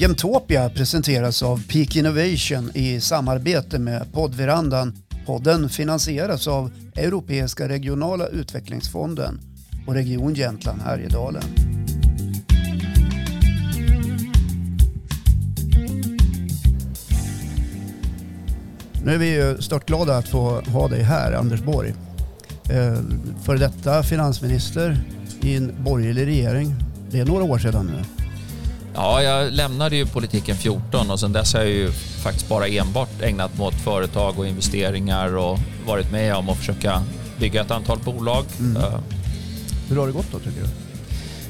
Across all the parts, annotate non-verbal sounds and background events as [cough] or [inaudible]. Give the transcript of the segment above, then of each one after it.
Jämtopia presenteras av Peak Innovation i samarbete med poddverandan. Podden finansieras av Europeiska regionala utvecklingsfonden och Region Jämtland Härjedalen. Nu är vi ju störtglada att få ha dig här, Anders Borg. Eh, före för detta finansminister i en borgerlig regering. Det är några år sedan nu. Ja, jag lämnade ju politiken 14 och sen dess har jag ju faktiskt bara enbart ägnat mig åt företag och investeringar och varit med om att försöka bygga ett antal bolag. Mm. Hur har det gått då tycker du?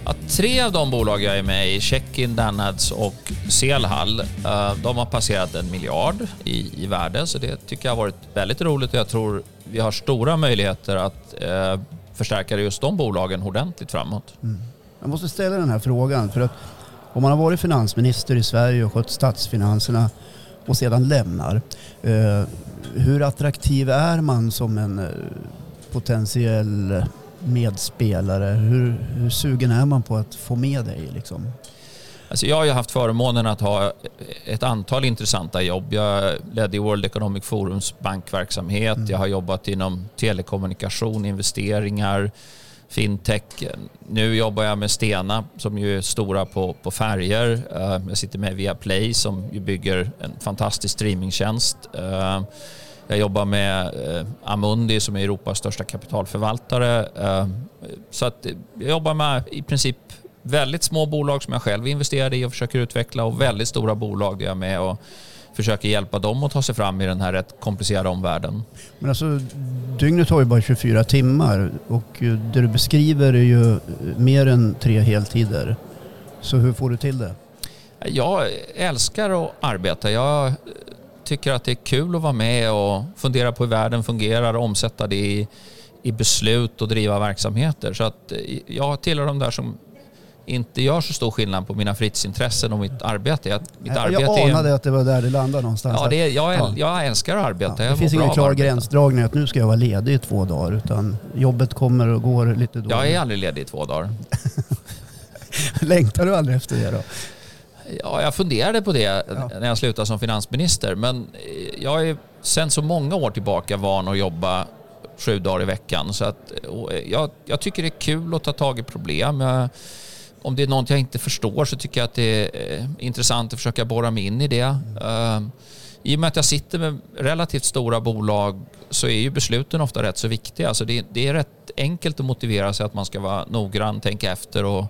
Ja, tre av de bolag jag är med i, Checkin, Danads och Selhall, eh, de har passerat en miljard i, i värde så det tycker jag har varit väldigt roligt och jag tror vi har stora möjligheter att eh, förstärka just de bolagen ordentligt framåt. Mm. Jag måste ställa den här frågan för att om man har varit finansminister i Sverige och skött statsfinanserna och sedan lämnar, eh, hur attraktiv är man som en eh, potentiell medspelare? Hur, hur sugen är man på att få med dig? Liksom? Alltså jag har ju haft förmånen att ha ett antal intressanta jobb. Jag ledde World Economic Forums bankverksamhet. Mm. Jag har jobbat inom telekommunikation, investeringar, fintech. Nu jobbar jag med Stena som ju är stora på, på färger. Eh, jag sitter med Viaplay som ju bygger en fantastisk streamingtjänst. Eh, jag jobbar med eh, Amundi som är Europas största kapitalförvaltare. Så att jag jobbar med i princip väldigt små bolag som jag själv investerar i och försöker utveckla och väldigt stora bolag där jag är med och försöker hjälpa dem att ta sig fram i den här rätt komplicerade omvärlden. Men alltså, dygnet har ju bara 24 timmar och det du beskriver är ju mer än tre heltider. Så hur får du till det? Jag älskar att arbeta. Jag tycker att det är kul att vara med och fundera på hur världen fungerar och omsätta det i, i beslut och driva verksamheter. Så att jag tillhör de där som inte gör så stor skillnad på mina fritidsintressen och mitt arbete. Jag, mitt jag arbete anade är, att det var där det landade någonstans. Ja, det är, jag, ja. jag älskar att arbeta. Ja, det finns ingen klar gränsdragning att nu ska jag vara ledig i två dagar utan jobbet kommer och går lite då. Jag är aldrig ledig i två dagar. [laughs] Längtar du aldrig efter det då? Ja, jag funderade på det ja. när jag slutade som finansminister men jag är sen så många år tillbaka van att jobba sju dagar i veckan. Så att, jag, jag tycker det är kul att ta tag i problem. Jag, om det är något jag inte förstår så tycker jag att det är eh, intressant att försöka borra mig in i det. Mm. I och med att jag sitter med relativt stora bolag så är ju besluten ofta rätt så viktiga. Alltså det, det är rätt enkelt att motivera sig att man ska vara noggrann, tänka efter och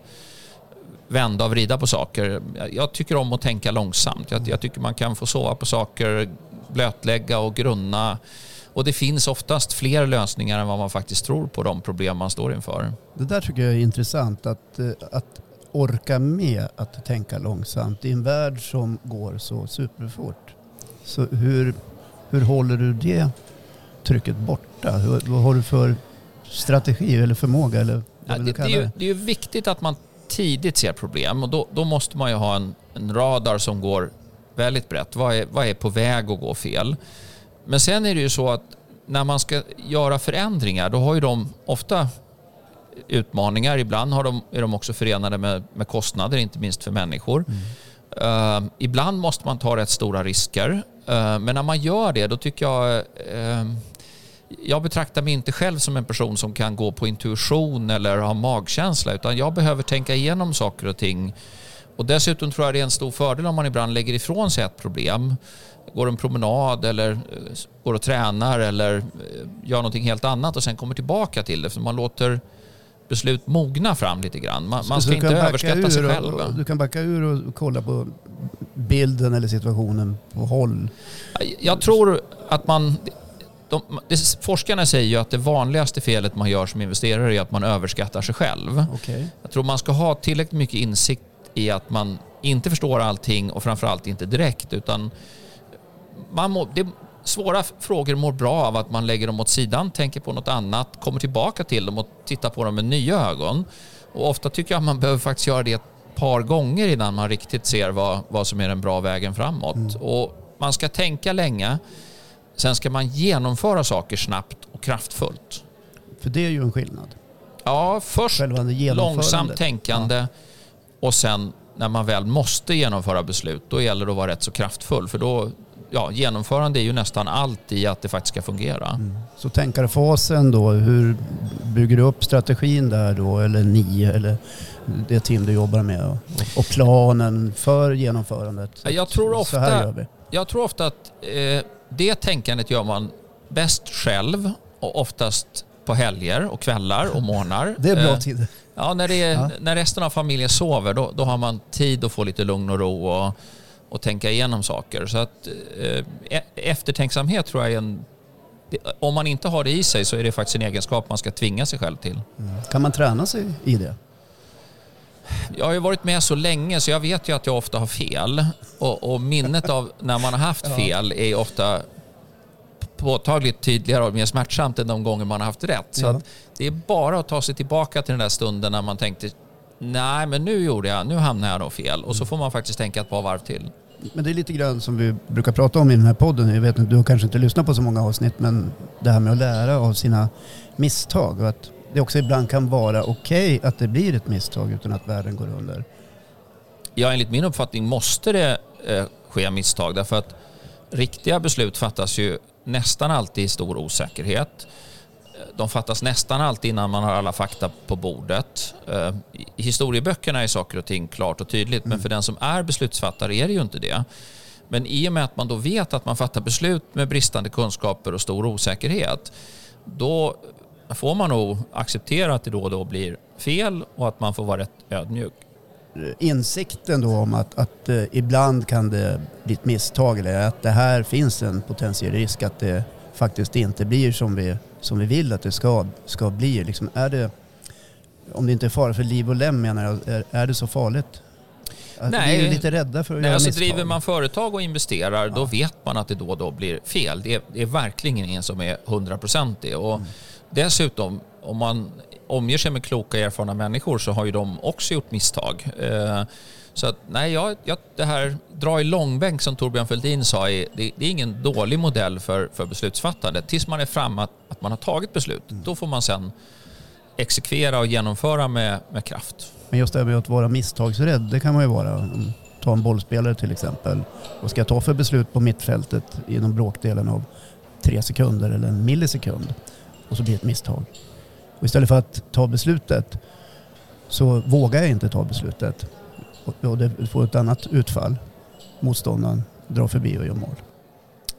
vända och vrida på saker. Jag tycker om att tänka långsamt. Jag, jag tycker man kan få sova på saker, blötlägga och grunna. Och det finns oftast fler lösningar än vad man faktiskt tror på de problem man står inför. Det där tycker jag är intressant. Att, eh, att orka med att tänka långsamt i en värld som går så superfort. Så hur, hur håller du det trycket borta? Hur, vad har du för strategi eller förmåga? Eller ja, det, det, är ju, det är viktigt att man tidigt ser problem och då, då måste man ju ha en, en radar som går väldigt brett. Vad är, vad är på väg att gå fel? Men sen är det ju så att när man ska göra förändringar då har ju de ofta utmaningar. Ibland har de, är de också förenade med, med kostnader, inte minst för människor. Mm. Uh, ibland måste man ta rätt stora risker. Uh, men när man gör det, då tycker jag... Uh, jag betraktar mig inte själv som en person som kan gå på intuition eller ha magkänsla, utan jag behöver tänka igenom saker och ting. Och dessutom tror jag det är en stor fördel om man ibland lägger ifrån sig ett problem går en promenad eller eh, går och tränar eller eh, gör någonting helt annat och sen kommer tillbaka till det. För man låter beslut mogna fram lite grann. Man, man ska inte överskatta sig själv. Och, du kan backa ur och kolla på bilden eller situationen på håll. Jag tror att man... De, forskarna säger ju att det vanligaste felet man gör som investerare är att man överskattar sig själv. Okay. Jag tror man ska ha tillräckligt mycket insikt i att man inte förstår allting och framförallt inte direkt utan man må, det, svåra frågor mår bra av att man lägger dem åt sidan, tänker på något annat, kommer tillbaka till dem och tittar på dem med nya ögon. Och ofta tycker jag att man behöver faktiskt göra det ett par gånger innan man riktigt ser vad, vad som är den bra vägen framåt. Mm. Och man ska tänka länge, sen ska man genomföra saker snabbt och kraftfullt. För det är ju en skillnad. Ja, först långsamt tänkande ja. och sen när man väl måste genomföra beslut, då gäller det att vara rätt så kraftfull. För då, ja, genomförande är ju nästan allt i att det faktiskt ska fungera. Mm. Så tänkarfasen då, hur bygger du upp strategin där då, eller ni, eller det team du jobbar med och, planen för genomförandet? Jag tror ofta, jag tror ofta att eh, det tänkandet gör man bäst själv och oftast på helger och kvällar och morgnar. Det är bra eh, tid. Ja, när, det ja. när resten av familjen sover då, då har man tid att få lite lugn och ro och, och tänka igenom saker. Så att eh, e-, eftertänksamhet tror jag är en... Om man inte har det i sig så är det faktiskt en egenskap man ska tvinga sig själv till. Mm. Kan man träna sig i det? Jag har ju varit med så länge så jag vet ju att jag ofta har fel. Och, och minnet av när man har haft [laughs] fel är ofta påtagligt tydligare och mer smärtsamt än de gånger man har haft rätt. Så ja. Det är bara att ta sig tillbaka till den där stunden när man tänkte nej men nu gjorde jag, nu hamnade jag nog fel. Och så får man faktiskt tänka ett par varv till. Men det är lite grann som vi brukar prata om i den här podden. Jag vet inte, du kanske inte lyssnat på så många avsnitt men det här med att lära av sina misstag och att det också ibland kan vara okej okay att det blir ett misstag utan att världen går under. Ja, enligt min uppfattning måste det eh, ske misstag därför att riktiga beslut fattas ju nästan alltid i stor osäkerhet. De fattas nästan alltid innan man har alla fakta på bordet. Eh, I historieböckerna är saker och ting klart och tydligt, men mm. för den som är beslutsfattare är det ju inte det. Men i och med att man då vet att man fattar beslut med bristande kunskaper och stor osäkerhet, då får man nog acceptera att det då och då blir fel och att man får vara rätt ödmjuk insikten då om att, att uh, ibland kan det bli ett misstag eller att det här finns en potentiell risk att det faktiskt inte blir som vi, som vi vill att det ska, ska bli. Liksom, är det, om det inte är fara för liv och lem menar jag, är, är det så farligt? Att Nej, vi är lite rädda för att nej, göra alltså misstag. Driver man företag och investerar ja. då vet man att det då och då blir fel. Det är, det är verkligen ingen som är hundraprocentig. mm. Dessutom, om man omger sig med kloka erfarna människor så har ju de också gjort misstag. Eh, så att, nej, jag, jag, det här dra i långbänk som Torbjörn Fälldin sa, är, det, det, är ingen dålig modell för, för beslutsfattande. Tills man är framme att, att man har tagit beslut, mm. då får man sen exekvera och genomföra med, med kraft. Men just det här med att vara misstagsrädd, det kan man ju vara. Ta en bollspelare till exempel. Vad ska jag ta för beslut på mittfältet inom bråkdelen av tre sekunder eller en millisekund? Och så blir det ett misstag. Och istället för att ta beslutet så vågar jag inte ta beslutet. Och det får ett annat utfall. Motståndaren drar förbi och gör mål.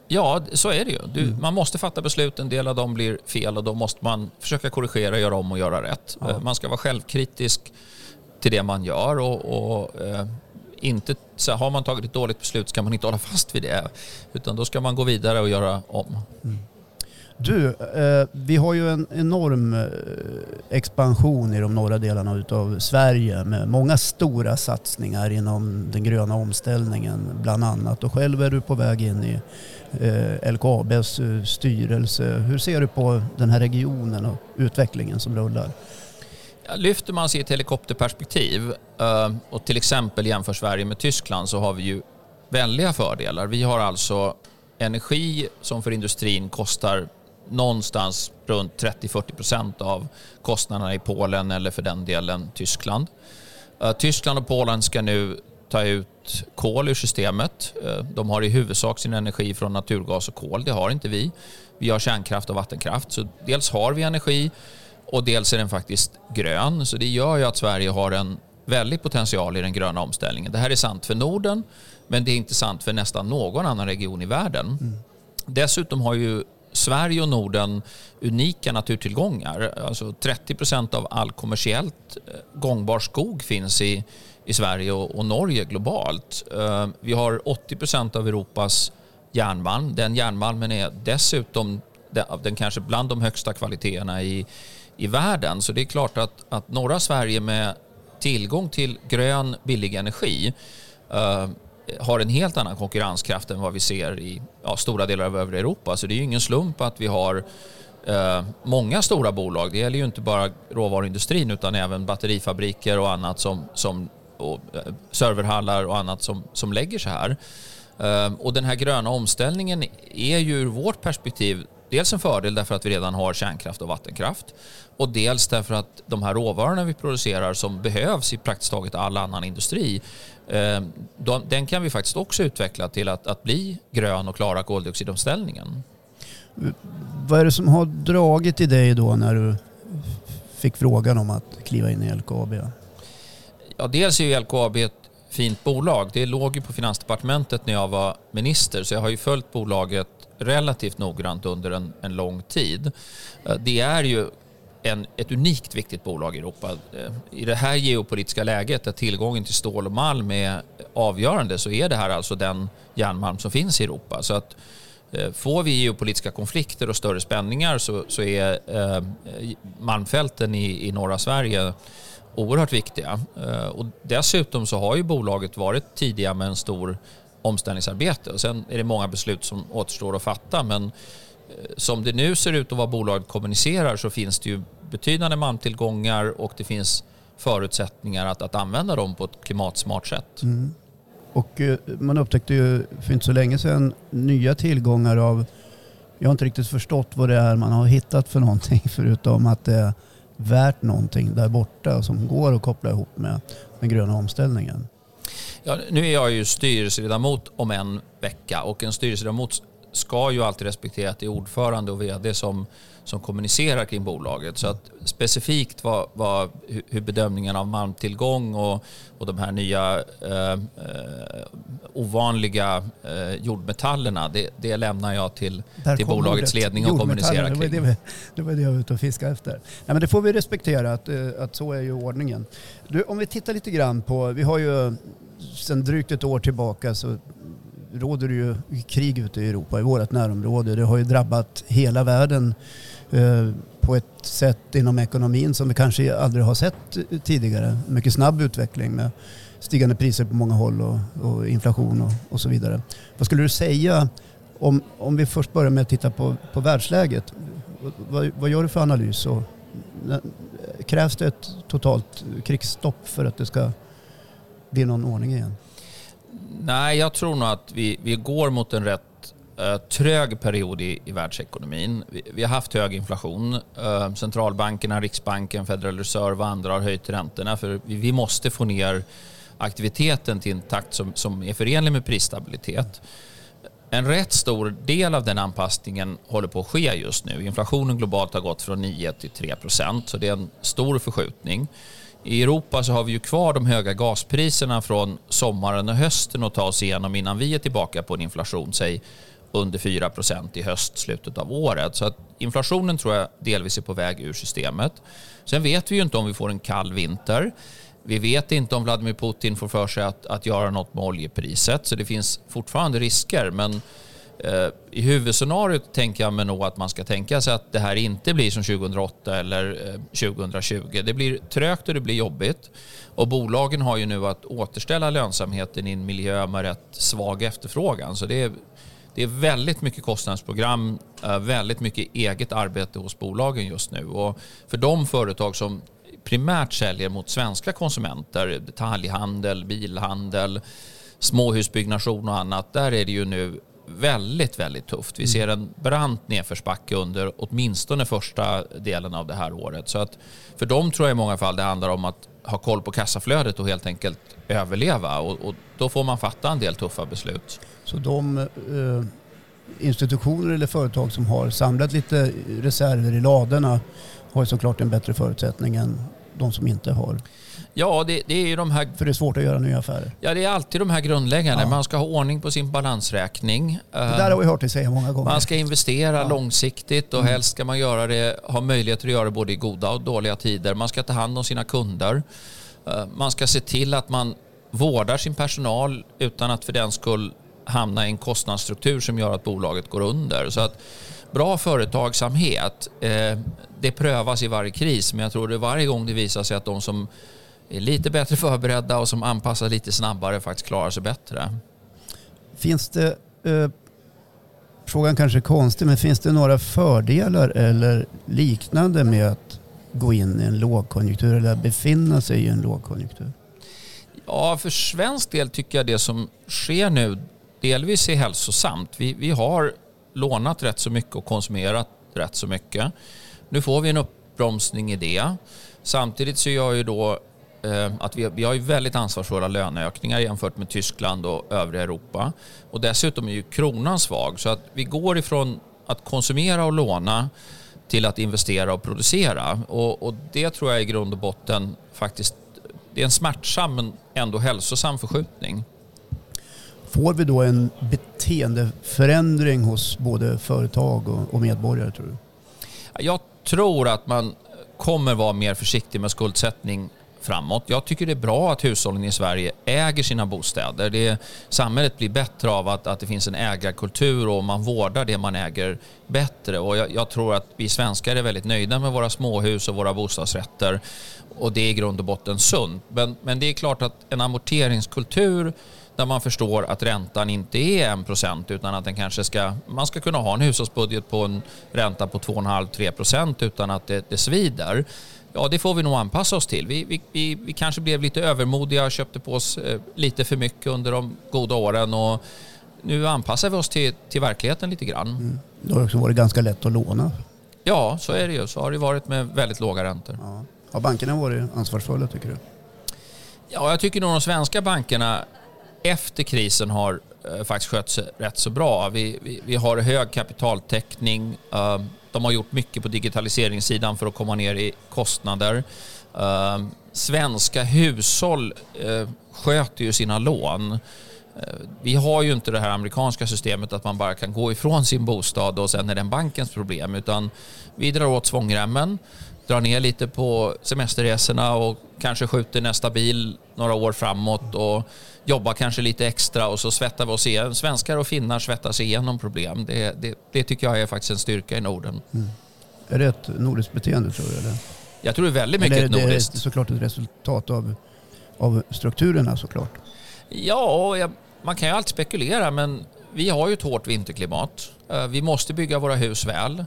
Ja, så är det ju. Du, mm. Man måste fatta beslut, en del av dem blir fel och då måste man försöka korrigera, göra om och göra rätt. Ja. Man ska vara självkritisk till det man gör och, och eh, inte, så har man tagit ett dåligt beslut ska man inte hålla fast vid det. Utan då ska man gå vidare och göra om. Mm. Du, eh, vi har ju en enorm eh, expansion i de norra delarna av Sverige med många stora satsningar inom den gröna omställningen bland annat. Och själv är du på väg in i eh, LKABs eh, styrelse. Hur ser du på den här regionen och utvecklingen som rullar? Lyfter man sig i ett helikopterperspektiv eh, och till exempel jämför Sverige med Tyskland så har vi ju väldiga fördelar. Vi har alltså energi som för industrin kostar någonstans runt 30-40 procent av kostnaderna i Polen eller för den delen Tyskland. Eh, Tyskland och Polen ska nu ta ut kol ur systemet. Eh, de har i huvudsak sin energi från naturgas och kol. Det har inte vi. Vi har kärnkraft och vattenkraft. Så dels har vi energi och dels är den faktiskt grön. Så det gör ju att Sverige har en väldig potential i den gröna omställningen. Det här är sant för Norden men det är inte sant för nästan någon annan region i världen. Mm. Dessutom har ju Sverige och Norden unika naturtillgångar. Alltså 30 procent av all kommersiellt eh, gångbar skog finns i, i Sverige och, och Norge globalt. Eh, vi har 80 procent av Europas järnmalm. Den järnmalmen är dessutom den, den kanske bland de högsta kvaliteterna i, i världen. Så det är klart att, att norra Sverige med tillgång till grön billig energi eh, har en helt annan konkurrenskraft än vad vi ser i ja, stora delar av övriga Europa. Så det är ju ingen slump att vi har eh, många stora bolag. Det gäller ju inte bara råvaruindustrin utan även batterifabriker och annat som, som och, eh, serverhallar och annat som, som lägger sig här. Eh, och den här gröna omställningen är ju ur vårt perspektiv dels en fördel därför att vi redan har kärnkraft och vattenkraft och dels därför att de här råvarorna vi producerar som behövs i praktiskt taget all annan industri eh, den kan vi faktiskt också utveckla till att, att bli grön och klara koldioxidomställningen. Vad är det som har dragit i dig då när du fick frågan om att kliva in i LKAB? Ja, dels är ju LKAB ett fint bolag. Det låg ju på Finansdepartementet när jag var minister så jag har ju följt bolaget relativt noggrant under en, en lång tid. Eh, det är ju en, ett unikt viktigt bolag i Europa. Eh, I det här geopolitiska läget där tillgången till stål och malm är avgörande så är det här alltså den järnmalm som finns i Europa. Så att eh, Får vi geopolitiska konflikter och större spänningar så, så är eh, malmfälten i, i norra Sverige oerhört viktiga. Eh, och dessutom så har ju bolaget varit tidiga med en stor omställningsarbete. Och sen är det många beslut som återstår att fatta men eh, som det nu ser ut och vad bolaget kommunicerar så finns det ju betydande malmtillgångar och det finns förutsättningar att, att använda dem på ett klimatsmart sätt. Mm. Och eh, man upptäckte ju för inte så länge sedan nya tillgångar av, jag har inte riktigt förstått vad det är man har hittat för någonting [laughs] förutom att det är värt någonting där borta som går att koppla ihop med den gröna omställningen. Ja, nu är jag ju styrelseledamot om en vecka och en styrelseledamot ska ju alltid respektera att det är ordförande och vd som, som kommunicerar kring bolaget. Så att specifikt vad, vad, hur bedömningen av malmtillgång och, och de här nya eh, eh, ovanliga eh, jordmetallerna, det, det, lämnar jag till, till bolagets ledning att kommunicera kring. Det var det, det var det jag var ute och fiskade efter. Nej, men det får vi respektera att, eh, att så är ju ordningen. Du, om vi tittar lite grann på, vi har ju sedan drygt ett år tillbaka så råder det ju krig ute i Europa, i vårt närområde. Det har ju drabbat hela världen eh, på ett sätt inom ekonomin som vi kanske aldrig har sett tidigare. Mycket snabb utveckling med stigande priser på många håll och, och inflation och, och, så vidare. Vad skulle du säga om, om vi först börjar med att titta på, på världsläget? Vad, vad gör du för analys? Och, krävs det ett totalt krigsstopp för att det ska bli någon ordning igen? Nej, jag tror nog att vi, vi går mot en rätt eh, trög period i, i världsekonomin. Vi, vi, har haft hög inflation. Eh, centralbankerna, Riksbanken, Federal Reserve och andra har höjt räntorna för vi, vi måste få ner aktiviteten till en takt som, som är förenlig med prisstabilitet. En rätt stor del av den anpassningen håller på att ske just nu. Inflationen globalt har gått från 9 till 3 procent, så det är en stor förskjutning. I Europa så har vi ju kvar de höga gaspriserna från sommaren och hösten att ta oss igenom innan vi är tillbaka på en inflation, säg under 4% i höst, slutet av året. Så att inflationen tror jag delvis är på väg ur systemet. Sen vet vi ju inte om vi får en kall vinter. Vi vet inte om Vladimir Putin får för sig att, att göra något med oljepriset, så det finns fortfarande risker. Men Eh, I huvudscenariot tänker jag mig nog att man ska tänka sig att det här inte blir som 2008 eller eh, 2020. Det blir trögt och det blir jobbigt. Och bolagen har ju nu att återställa lönsamheten i en miljö med rätt svag efterfrågan. Så det är, det är väldigt mycket kostnadsprogram, eh, väldigt mycket eget arbete hos bolagen just nu. Och för de företag som primärt säljer mot svenska konsumenter, detaljhandel, bilhandel, småhusbyggnation och annat, där är det ju nu väldigt, väldigt tufft. Vi ser en brant nedförsbacke under åtminstone första delen av det här året. Så att för dem tror jag i många fall det handlar om att ha koll på kassaflödet och helt enkelt överleva. Och, och då får man fatta en del tuffa beslut. Så de eh, institutioner eller företag som har samlat lite reserver i ladorna har såklart en bättre förutsättning än de som inte har? Ja, det, det, är ju de här... För det är svårt att göra nya affärer? Ja, det är alltid de här grundläggande. Ja. Man ska ha ordning på sin balansräkning. Det där har vi hört dig säga många gånger. Man ska investera ja. långsiktigt och mm. helst ska man göra det, ha möjligheter att göra det både i goda och dåliga tider. Man ska ta hand om sina kunder. Eh, man ska se till att man vårdar sin personal utan att för den skull hamna i en kostnadsstruktur som gör att bolaget går under. Så att bra företagsamhet, eh, det prövas i varje kris, men jag tror det varje gång det visar sig att de som är lite bättre förberedda och som anpassar lite snabbare faktiskt klarar sig bättre. Finns det, eh, frågan kanske är konstig, men finns det några fördelar eller liknande med att gå in i en lågkonjunktur eller befinna sig i en lågkonjunktur? Ja, för svensk del tycker jag det som sker nu delvis är hälsosamt. Vi, vi har lånat rätt så mycket och konsumerat rätt så mycket. Nu får vi en uppbromsning i det. Samtidigt så gör ju då att vi, vi har ju väldigt ansvarsfulla löneökningar jämfört med Tyskland och övriga Europa. Och dessutom är ju kronan svag så att vi går ifrån att konsumera och låna till att investera och producera. Och, och, det tror jag i grund och botten faktiskt det är en smärtsam men ändå hälsosam förskjutning. Får vi då en beteendeförändring hos både företag och, och medborgare tror du? Jag tror att man kommer vara mer försiktig med skuldsättning framåt. Jag tycker det är bra att hushållen i Sverige äger sina bostäder. Det, samhället blir bättre av att, att det finns en ägarkultur och man vårdar det man äger bättre. Och jag, jag, tror att vi svenskar är väldigt nöjda med våra småhus och våra bostadsrätter. Och det är i grund och botten sunt. Men, men det är klart att en amorteringskultur där man förstår att räntan inte är 1% utan att den kanske ska, man ska kunna ha en hushållsbudget på en ränta på 2,5-3% utan att det, det svider. Ja, det får vi nog anpassa oss till. Vi, vi, vi, vi kanske blev lite övermodiga och köpte på oss eh, lite för mycket under de goda åren och nu anpassar vi oss till, till verkligheten lite grann. Mm. Det har också varit ganska lätt att låna. Ja, så är det ju. Så har det varit med väldigt låga räntor. Ja. Har bankerna varit ansvarsfulla tycker du? Ja, jag tycker nog de svenska bankerna efter krisen har eh, faktiskt skött sig rätt så bra. Vi, vi, vi har hög kapitaltäckning. Uh, de har gjort mycket på digitaliseringssidan för att komma ner i kostnader. Uh, svenska hushåll uh, sköter ju sina lån. Eh, vi har ju inte det här amerikanska systemet att man bara kan gå ifrån sin bostad och sen är den bankens problem utan vi drar åt svångremmen drar ner lite på semesterresorna och kanske skjuter nästa bil några år framåt och jobbar kanske lite extra och så svettar vi oss igenom. Svenskar och finnar svettar sig igenom problem. Det, det, det tycker jag är faktiskt en styrka i Norden. Mm. Är det ett nordiskt beteende tror du? Eller? Jag tror det är väldigt mycket eller är det, nordiskt. Det är såklart ett resultat av, av strukturerna såklart. Ja, jag, man kan ju alltid spekulera men vi har ju ett hårt vinterklimat. Eh, vi måste bygga våra hus väl.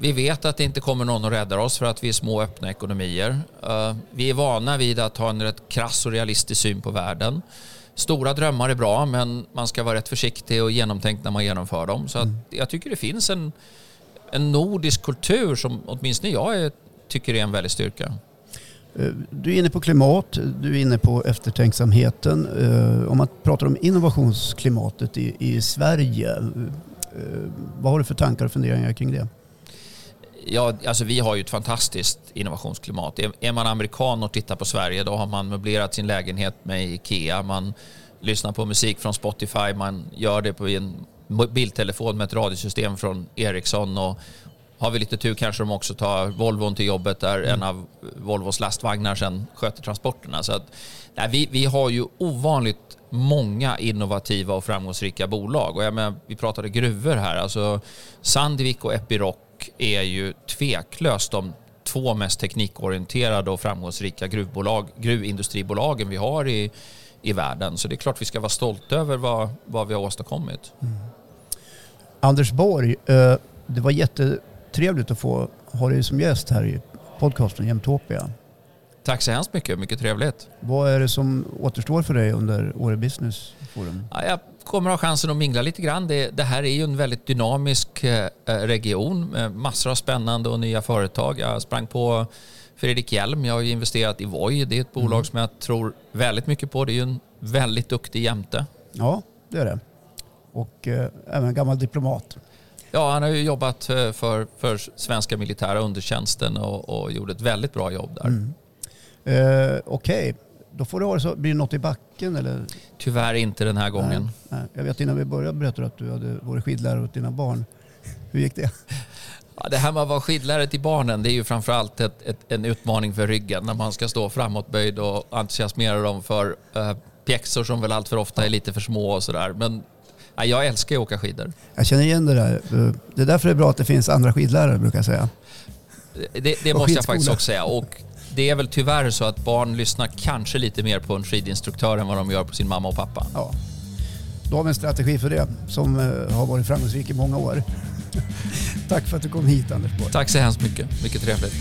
Vi vet att det inte kommer någon att rädda oss för att vi är små öppna ekonomier. Eh, vi är vana vid att ha en rätt krass och realistisk syn på världen. Stora drömmar är bra men man ska vara rätt försiktig och genomtänkt när man genomför dem. Så mm. jag tycker det finns en, en nordisk kultur som åtminstone jag är, tycker är en väldig styrka. Eh, du är inne på klimat, du är inne på eftertänksamheten. Eh, om man pratar om innovationsklimatet i, i Sverige, vad har du för tankar och funderingar kring det? Ja, alltså vi har ju ett fantastiskt innovationsklimat. Är man amerikan och tittar på Sverige då har man möblerat sin lägenhet med IKEA. Man lyssnar på musik från Spotify. Man gör det på en bildtelefon med ett radiosystem från Ericsson. Och har vi lite tur kanske de också tar Volvon till jobbet där mm. en av Volvos lastvagnar sen sköter transporterna. Så att, nej, vi, vi har ju ovanligt många innovativa och framgångsrika bolag. Och jag menar, vi pratade gruvor här. Alltså Sandvik och Epiroc är ju tveklöst de två mest teknikorienterade och framgångsrika gruvbolag, gruvindustribolagen vi har i, i världen. Så det är klart vi ska vara stolta över vad, vad vi har åstadkommit. Mm. Anders Borg, eh, det var jättetrevligt att få ha dig som gäst här i podcasten Jämtopia. Tack så hemskt mycket, mycket trevligt. Vad är det som återstår för dig under Åre Business Forum? Ja, jag kommer ha chansen att mingla lite grann. Det, det här är ju en väldigt dynamisk eh, region med massor av spännande och nya företag. Jag sprang på Fredrik Hjelm. Jag har ju investerat i Voi. Det är ett bolag mm. som jag tror väldigt mycket på. Det är ju en väldigt duktig jämte. Ja, det är det. Och eh, även gammal diplomat. Ja, han har ju jobbat eh, för, för svenska militära undertjänsten och, och gjort ett väldigt bra jobb där. Mm. Eh, Okej, okay. Då får det vara så. Blir det något i backen eller? Tyvärr inte den här gången. Nej, nej. Jag vet innan vi började berättade du att du hade varit skidlärare åt dina barn. Hur gick det? [laughs] Ja, det här med att vara skidlärare till barnen det är ju framförallt ett, ett, en utmaning för ryggen när man ska stå framåtböjd och entusiasmera dem för uh, pjäxor som väl allt för ofta är lite för små och sådär. Men ja, jag älskar att åka skidor. Jag känner igen det där. Det är därför det är bra att det finns andra skidlärare brukar jag säga. Det, det måste jag faktiskt också säga. Och det är väl tyvärr så att barn lyssnar kanske lite mer på en skidinstruktör än vad de gör på sin mamma och pappa. Ja. Då har vi en strategi för det som eh, har varit framgångsrik i många år. [laughs] Tack för att du kom hit Anders Borg. Tack så hemskt mycket. Mycket trevligt.